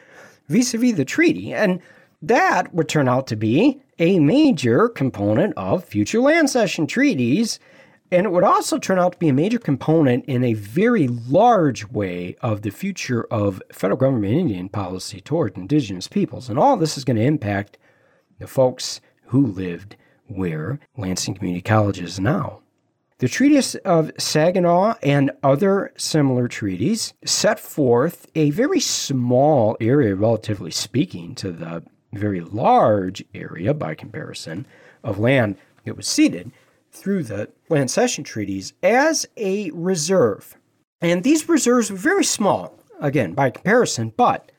vis a vis the treaty. And that would turn out to be a major component of future land cession treaties. And it would also turn out to be a major component in a very large way of the future of federal government Indian policy toward indigenous peoples. And all this is going to impact the folks who lived where Lansing Community College is now. The Treatise of Saginaw and other similar treaties set forth a very small area, relatively speaking, to the very large area by comparison of land that was ceded through the land cession treaties as a reserve. And these reserves were very small, again, by comparison, but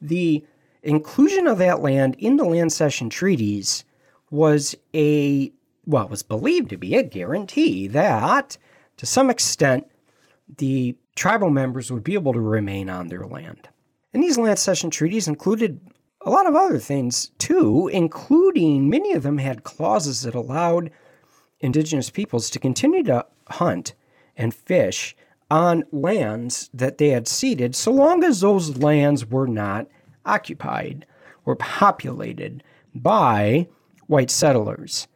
the inclusion of that land in the land cession treaties was a, well, was believed to be a guarantee that, to some extent, the tribal members would be able to remain on their land. And these land cession treaties included a lot of other things too, including many of them had clauses that allowed indigenous peoples to continue to hunt and fish on lands that they had ceded, so long as those lands were not occupied or populated by white settlers.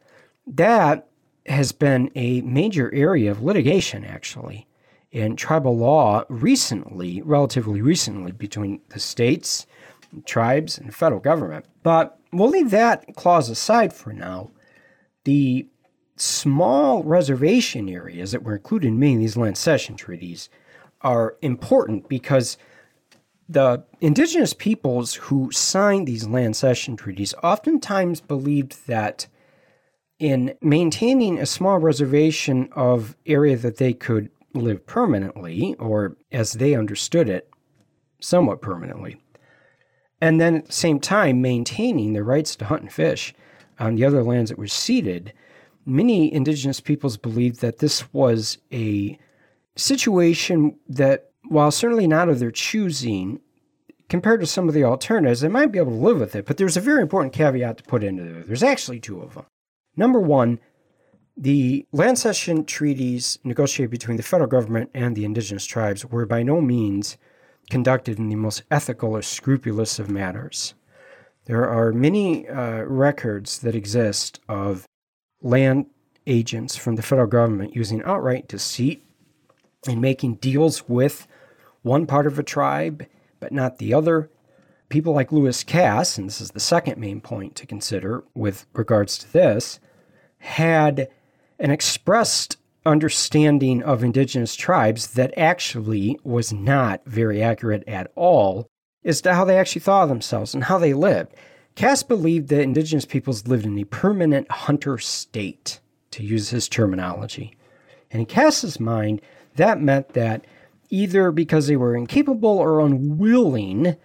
That has been a major area of litigation, actually, in tribal law recently, relatively recently, between the states tribes, and federal government. But we'll leave that clause aside for now. The small reservation areas that were included in many of these land cession treaties are important because the indigenous peoples who signed these land cession treaties oftentimes believed that in maintaining a small reservation of area that they could live permanently, or as they understood it, somewhat permanently, and then at the same time maintaining their rights to hunt and fish on the other lands that were ceded, many indigenous peoples believed that this was a situation that, while certainly not of their choosing, compared to some of the alternatives, they might be able to live with it. But there's a very important caveat to put into there. There's actually two of them. Number one, the land cession treaties negotiated between the federal government and the indigenous tribes were by no means conducted in the most ethical or scrupulous of matters. There are many uh, records that exist of land agents from the federal government using outright deceit and making deals with one part of a tribe but not the other. People like Lewis Cass, and this is the second main point to consider with regards to this, had an expressed understanding of indigenous tribes that actually was not very accurate at all as to how they actually thought of themselves and how they lived. Cass believed that indigenous peoples lived in a permanent hunter state, to use his terminology. And in Cass's mind, that meant that either because they were incapable or unwilling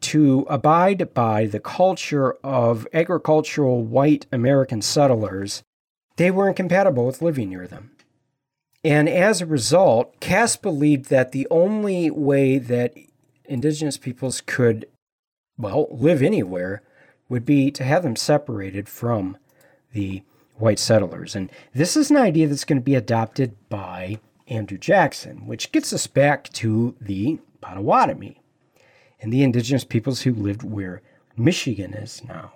to abide by the culture of agricultural white American settlers, they were incompatible with living near them. And as a result, Cass believed that the only way that indigenous peoples could, well, live anywhere would be to have them separated from the white settlers. And this is an idea that's going to be adopted by Andrew Jackson, which gets us back to the Potawatomi and the indigenous peoples who lived where Michigan is now.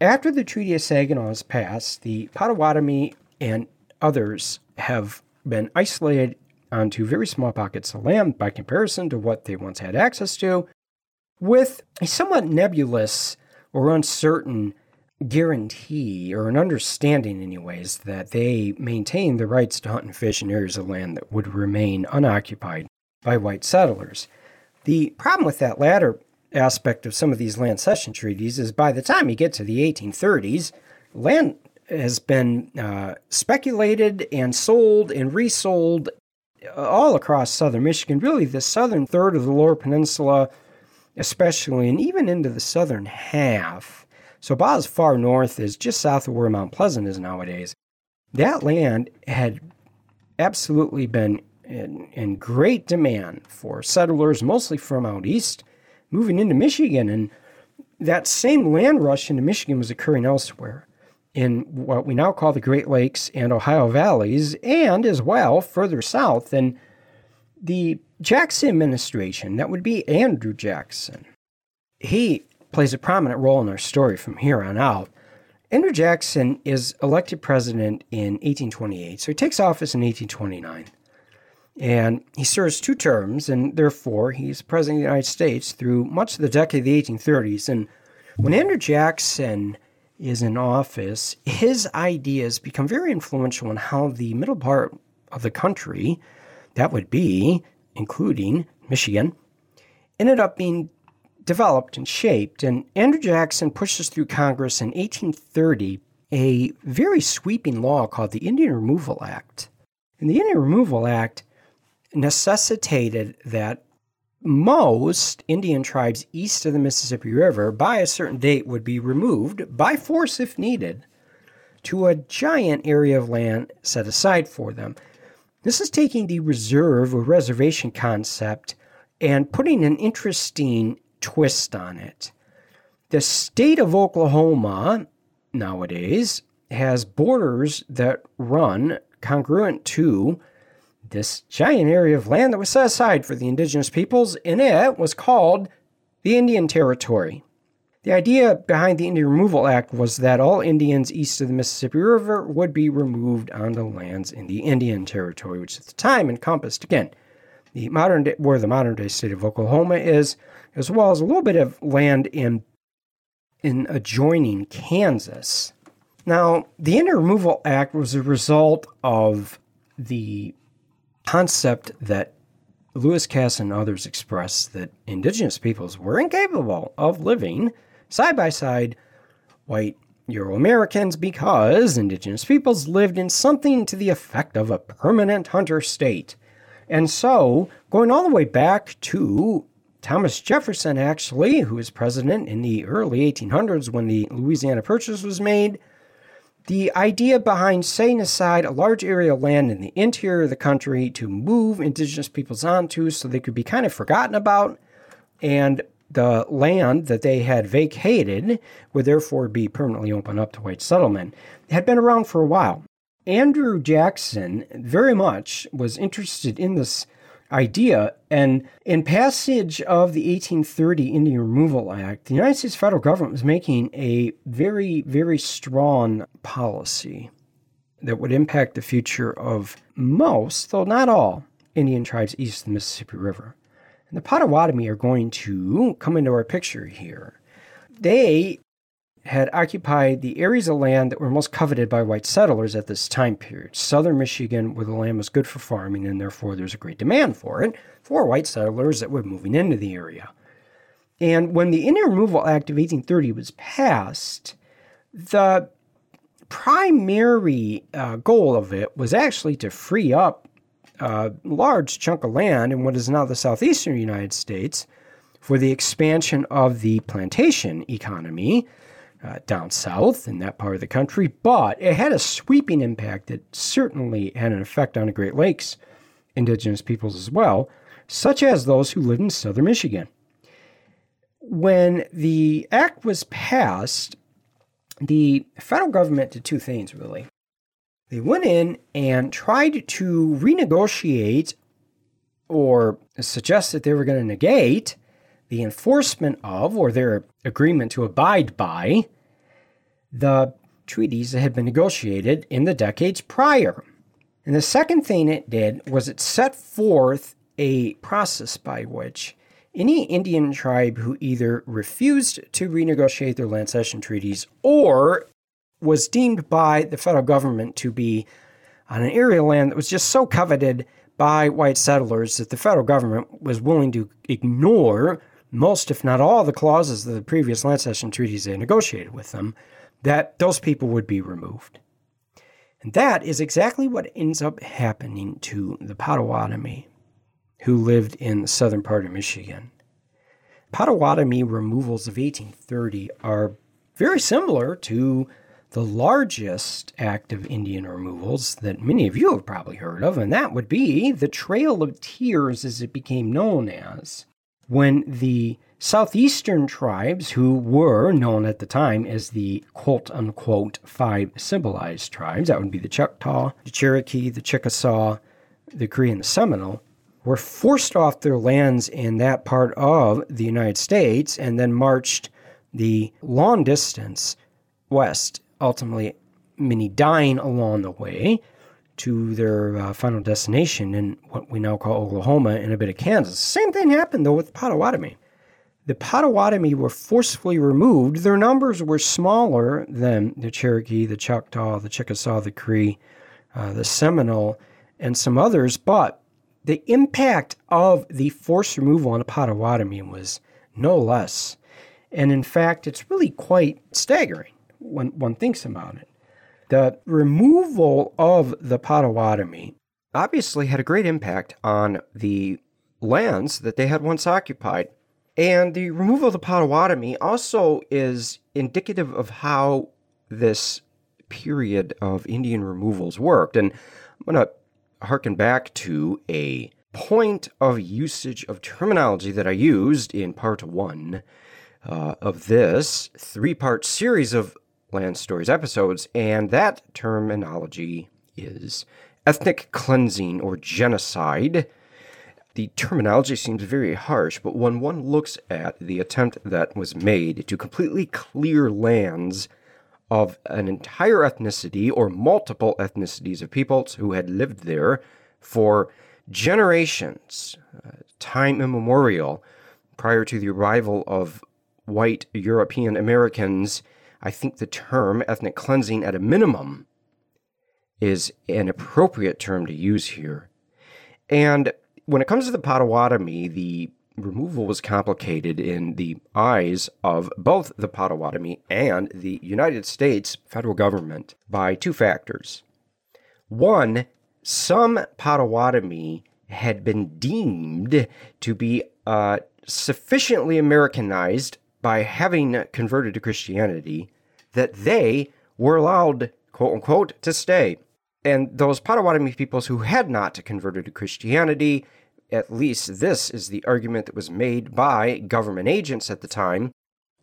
After the Treaty of Saginaw is passed, the Potawatomi and others have been isolated onto very small pockets of land by comparison to what they once had access to, with a somewhat nebulous or uncertain guarantee or an understanding, anyways, that they maintain the rights to hunt and fish in areas of land that would remain unoccupied by white settlers. The problem with that latter aspect of some of these land cession treaties is by the time you get to the 1830s, land has been uh, speculated and sold and resold all across southern Michigan, really the southern third of the lower peninsula, especially, and even into the southern half. So, about as far north as just south of where Mount Pleasant is nowadays. That land had absolutely been in, in great demand for settlers, mostly from out east, moving into Michigan. And that same land rush into Michigan was occurring elsewhere in what we now call the Great Lakes and Ohio valleys, and as well further south. And the Jackson administration, that would be Andrew Jackson, he plays a prominent role in our story from here on out. Andrew Jackson is elected president in 1828, so he takes office in 1829. And he serves two terms, and therefore he's president of the United States through much of the decade of the 1830s. And when Andrew Jackson is in office, his ideas become very influential in how the middle part of the country, that would be, including Michigan, ended up being developed and shaped. And Andrew Jackson pushes through Congress in 1830 a very sweeping law called the Indian Removal Act. And the Indian Removal Act necessitated that most Indian tribes east of the Mississippi River by a certain date would be removed by force if needed to a giant area of land set aside for them. This is taking the reserve or reservation concept and putting an interesting twist on it. The state of Oklahoma nowadays has borders that run congruent to this giant area of land that was set aside for the indigenous peoples, and it was called the Indian Territory. The idea behind the Indian Removal Act was that all Indians east of the Mississippi River would be removed onto lands in the Indian Territory, which at the time encompassed, again, the modern day, where the modern day state of Oklahoma is, as well as a little bit of land in in adjoining Kansas. Now, the Indian Removal Act was a result of the concept that Lewis Cass and others expressed that indigenous peoples were incapable of living side by side white Euro Americans because indigenous peoples lived in something to the effect of a permanent hunter state. And so, going all the way back to Thomas Jefferson, actually, who was president in the early 1800s when the Louisiana Purchase was made, the idea behind setting aside a large area of land in the interior of the country to move indigenous peoples onto so they could be kind of forgotten about, and the land that they had vacated would therefore be permanently opened up to white settlement, had been around for a while. Andrew Jackson very much was interested in this idea. And in passage of the 1830 Indian Removal Act, the United States federal government was making a very, very strong policy that would impact the future of most, though not all, Indian tribes east of the Mississippi River. And the Potawatomi are going to come into our picture here. They had occupied the areas of land that were most coveted by white settlers at this time period. Southern Michigan, where the land was good for farming, and therefore there's a great demand for it, for white settlers that were moving into the area. And when the Indian Removal Act of 1830 was passed, the primary uh, goal of it was actually to free up a large chunk of land in what is now the southeastern United States for the expansion of the plantation economy uh, down south in that part of the country. But it had a sweeping impact that certainly had an effect on the Great Lakes indigenous peoples as well, such as those who lived in southern Michigan. When the act was passed, the federal government did two things really. They went in and tried to renegotiate or suggest that they were going to negate the enforcement of or their agreement to abide by the treaties that had been negotiated in the decades prior. And the second thing it did was it set forth a process by which any Indian tribe who either refused to renegotiate their land cession treaties or was deemed by the federal government to be on an area of land that was just so coveted by white settlers that the federal government was willing to ignore most, if not all, the clauses of the previous land cession treaties they negotiated with them, that those people would be removed. And that is exactly what ends up happening to the Potawatomi who lived in the southern part of Michigan. Potawatomi removals of 1830 are very similar to the largest act of Indian removals that many of you have probably heard of, and that would be the Trail of Tears, as it became known as, when the southeastern tribes, who were known at the time as the quote unquote five civilized tribes, that would be the Choctaw, the Cherokee, the Chickasaw, the Creek, and the Seminole, were forced off their lands in that part of the United States and then marched the long distance west, ultimately, many dying along the way to their uh, final destination in what we now call Oklahoma and a bit of Kansas. Same thing happened though with the Potawatomi. The Potawatomi were forcefully removed. Their numbers were smaller than the Cherokee, the Choctaw, the Chickasaw, the Creek, uh, the Seminole, and some others, but the impact of the forced removal on the Potawatomi was no less. And in fact, it's really quite staggering when one thinks about it. The removal of the Potawatomi obviously had a great impact on the lands that they had once occupied. And the removal of the Potawatomi also is indicative of how this period of Indian removals worked. And I'm going to harken back to a point of usage of terminology that I used in part one uh, of this three part series of Lanstories episodes, and that terminology is ethnic cleansing or genocide. The terminology seems very harsh, but when one looks at the attempt that was made to completely clear lands of an entire ethnicity or multiple ethnicities of peoples who had lived there for generations, uh, time immemorial, prior to the arrival of white European Americans, I think the term ethnic cleansing at a minimum is an appropriate term to use here. And when it comes to the Potawatomi, the removal was complicated in the eyes of both the Potawatomi and the United States federal government by two factors. One, some Potawatomi had been deemed to be uh, sufficiently Americanized by having converted to Christianity that they were allowed, quote unquote, to stay. And those Potawatomi peoples who had not converted to Christianity at least this is the argument that was made by government agents at the time,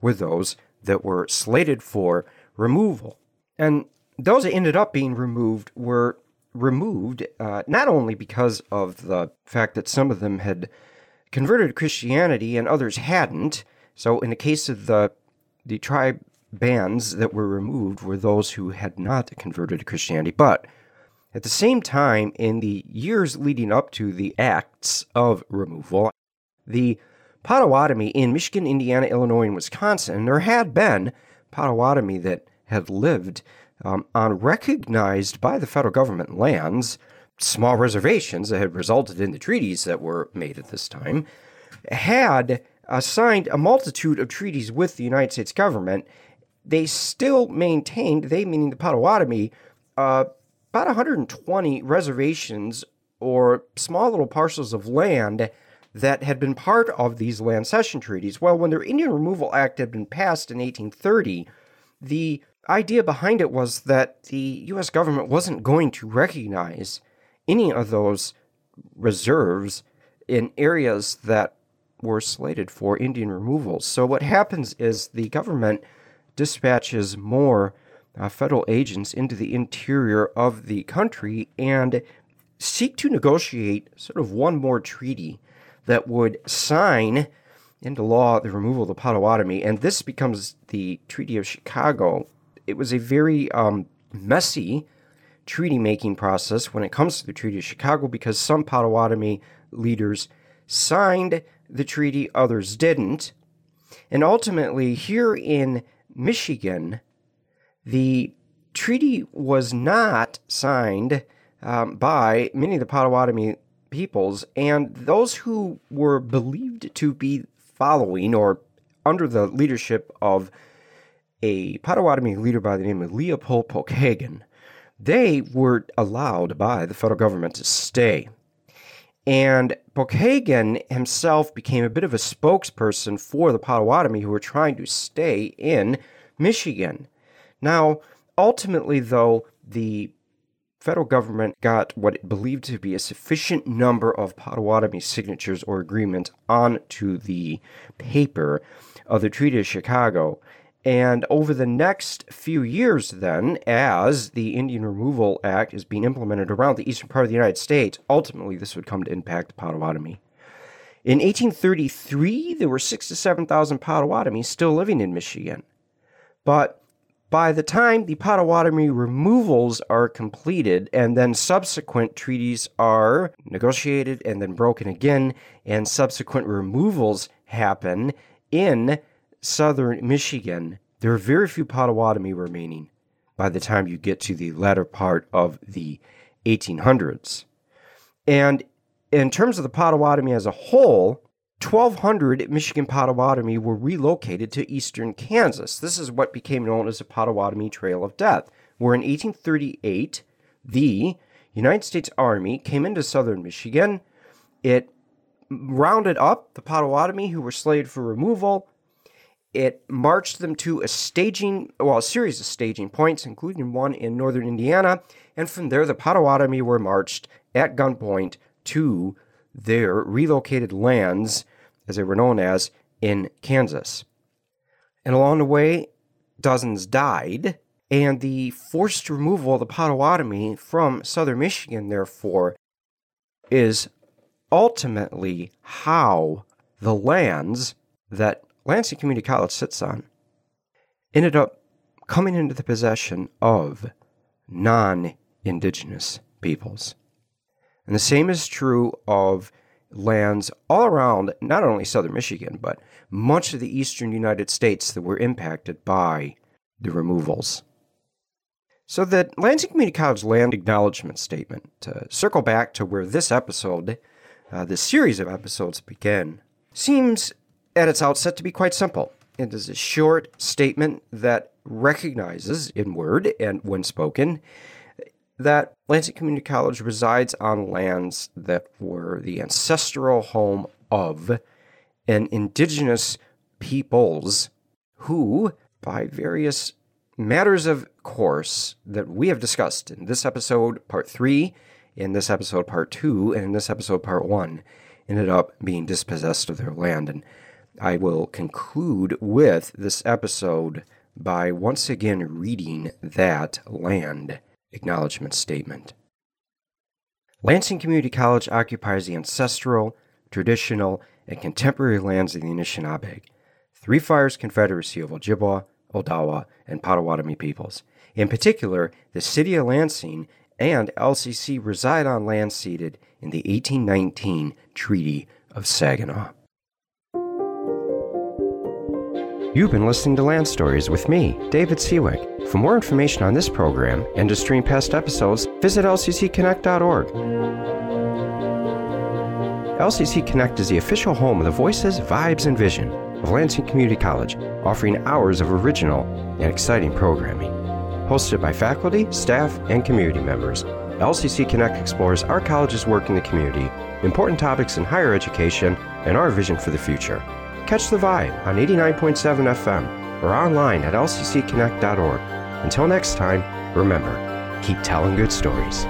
were those that were slated for removal. And those that ended up being removed were removed uh, not only because of the fact that some of them had converted to Christianity and others hadn't. So, in the case of the the tribe bands that were removed were those who had not converted to Christianity, but at the same time, in the years leading up to the acts of removal, the Potawatomi in Michigan, Indiana, Illinois, and Wisconsin, there had been Potawatomi that had lived um, on recognized by the federal government lands, small reservations that had resulted in the treaties that were made at this time, had uh, signed a multitude of treaties with the United States government, they still maintained, they meaning the Potawatomi, uh, about 120 reservations or small little parcels of land that had been part of these land cession treaties. Well, when their Indian Removal Act had been passed in 1830, the idea behind it was that the U.S. government wasn't going to recognize any of those reserves in areas that were slated for Indian removal. So, what happens is the government dispatches more uh, federal agents into the interior of the country and seek to negotiate sort of one more treaty that would sign into law the removal of the Potawatomi. And this becomes the Treaty of Chicago. It was a very um, messy treaty making process when it comes to the Treaty of Chicago because some Potawatomi leaders signed the treaty, others didn't. And ultimately, here in Michigan, the treaty was not signed um, by many of the Potawatomi peoples, and those who were believed to be following or under the leadership of a Potawatomi leader by the name of Leopold Pokagon, they were allowed by the federal government to stay. And Pokagon himself became a bit of a spokesperson for the Potawatomi who were trying to stay in Michigan. Now, ultimately, though, the federal government got what it believed to be a sufficient number of Potawatomi signatures or agreements onto the paper of the Treaty of Chicago. And over the next few years, then, as the Indian Removal Act is being implemented around the eastern part of the United States, ultimately this would come to impact Potawatomi. In 1833, there were six to 7,000 Potawatomi still living in Michigan. But by the time the Potawatomi removals are completed and then subsequent treaties are negotiated and then broken again, and subsequent removals happen in southern Michigan, there are very few Potawatomi remaining by the time you get to the latter part of the 1800s. And in terms of the Potawatomi as a whole, 1,200 Michigan Potawatomi were relocated to eastern Kansas. This is what became known as the Potawatomi Trail of Death, where in 1838, the United States Army came into southern Michigan. It rounded up the Potawatomi who were slated for removal. It marched them to a staging, well, a series of staging points, including one in northern Indiana. And from there, the Potawatomi were marched at gunpoint to their relocated lands, as they were known as, in Kansas. And along the way, dozens died, and the forced removal of the Potawatomi from southern Michigan, therefore, is ultimately how the lands that Lansing Community College sits on ended up coming into the possession of non indigenous peoples. And the same is true of lands all around not only southern Michigan, but much of the eastern United States that were impacted by the removals. So, the Lansing Community College Land Acknowledgement Statement, to circle back to where this episode, uh, this series of episodes begin, seems at its outset to be quite simple. It is a short statement that recognizes, in word and when spoken, that Lansing Community College resides on lands that were the ancestral home of an indigenous peoples who, by various matters of course that we have discussed in this episode, part three, in this episode, part two, and in this episode, part one, ended up being dispossessed of their land. And I will conclude with this episode by once again reading that land acknowledgement statement. Lansing Community College occupies the ancestral, traditional, and contemporary lands of the Anishinaabe, Three Fires Confederacy of Ojibwa, Odawa, and Potawatomi peoples. In particular, the city of Lansing and LCC reside on land ceded in the 1819 Treaty of Saginaw. You've been listening to Lanstories with me, David Seawick. For more information on this program and to stream past episodes, visit lccconnect.org. LCC Connect is the official home of the voices, vibes, and vision of Lansing Community College, offering hours of original and exciting programming. Hosted by faculty, staff, and community members, LCC Connect explores our college's work in the community, important topics in higher education, and our vision for the future. Catch the vibe on 89.7 FM or online at lccconnect.org. Until next time, remember, keep telling good stories.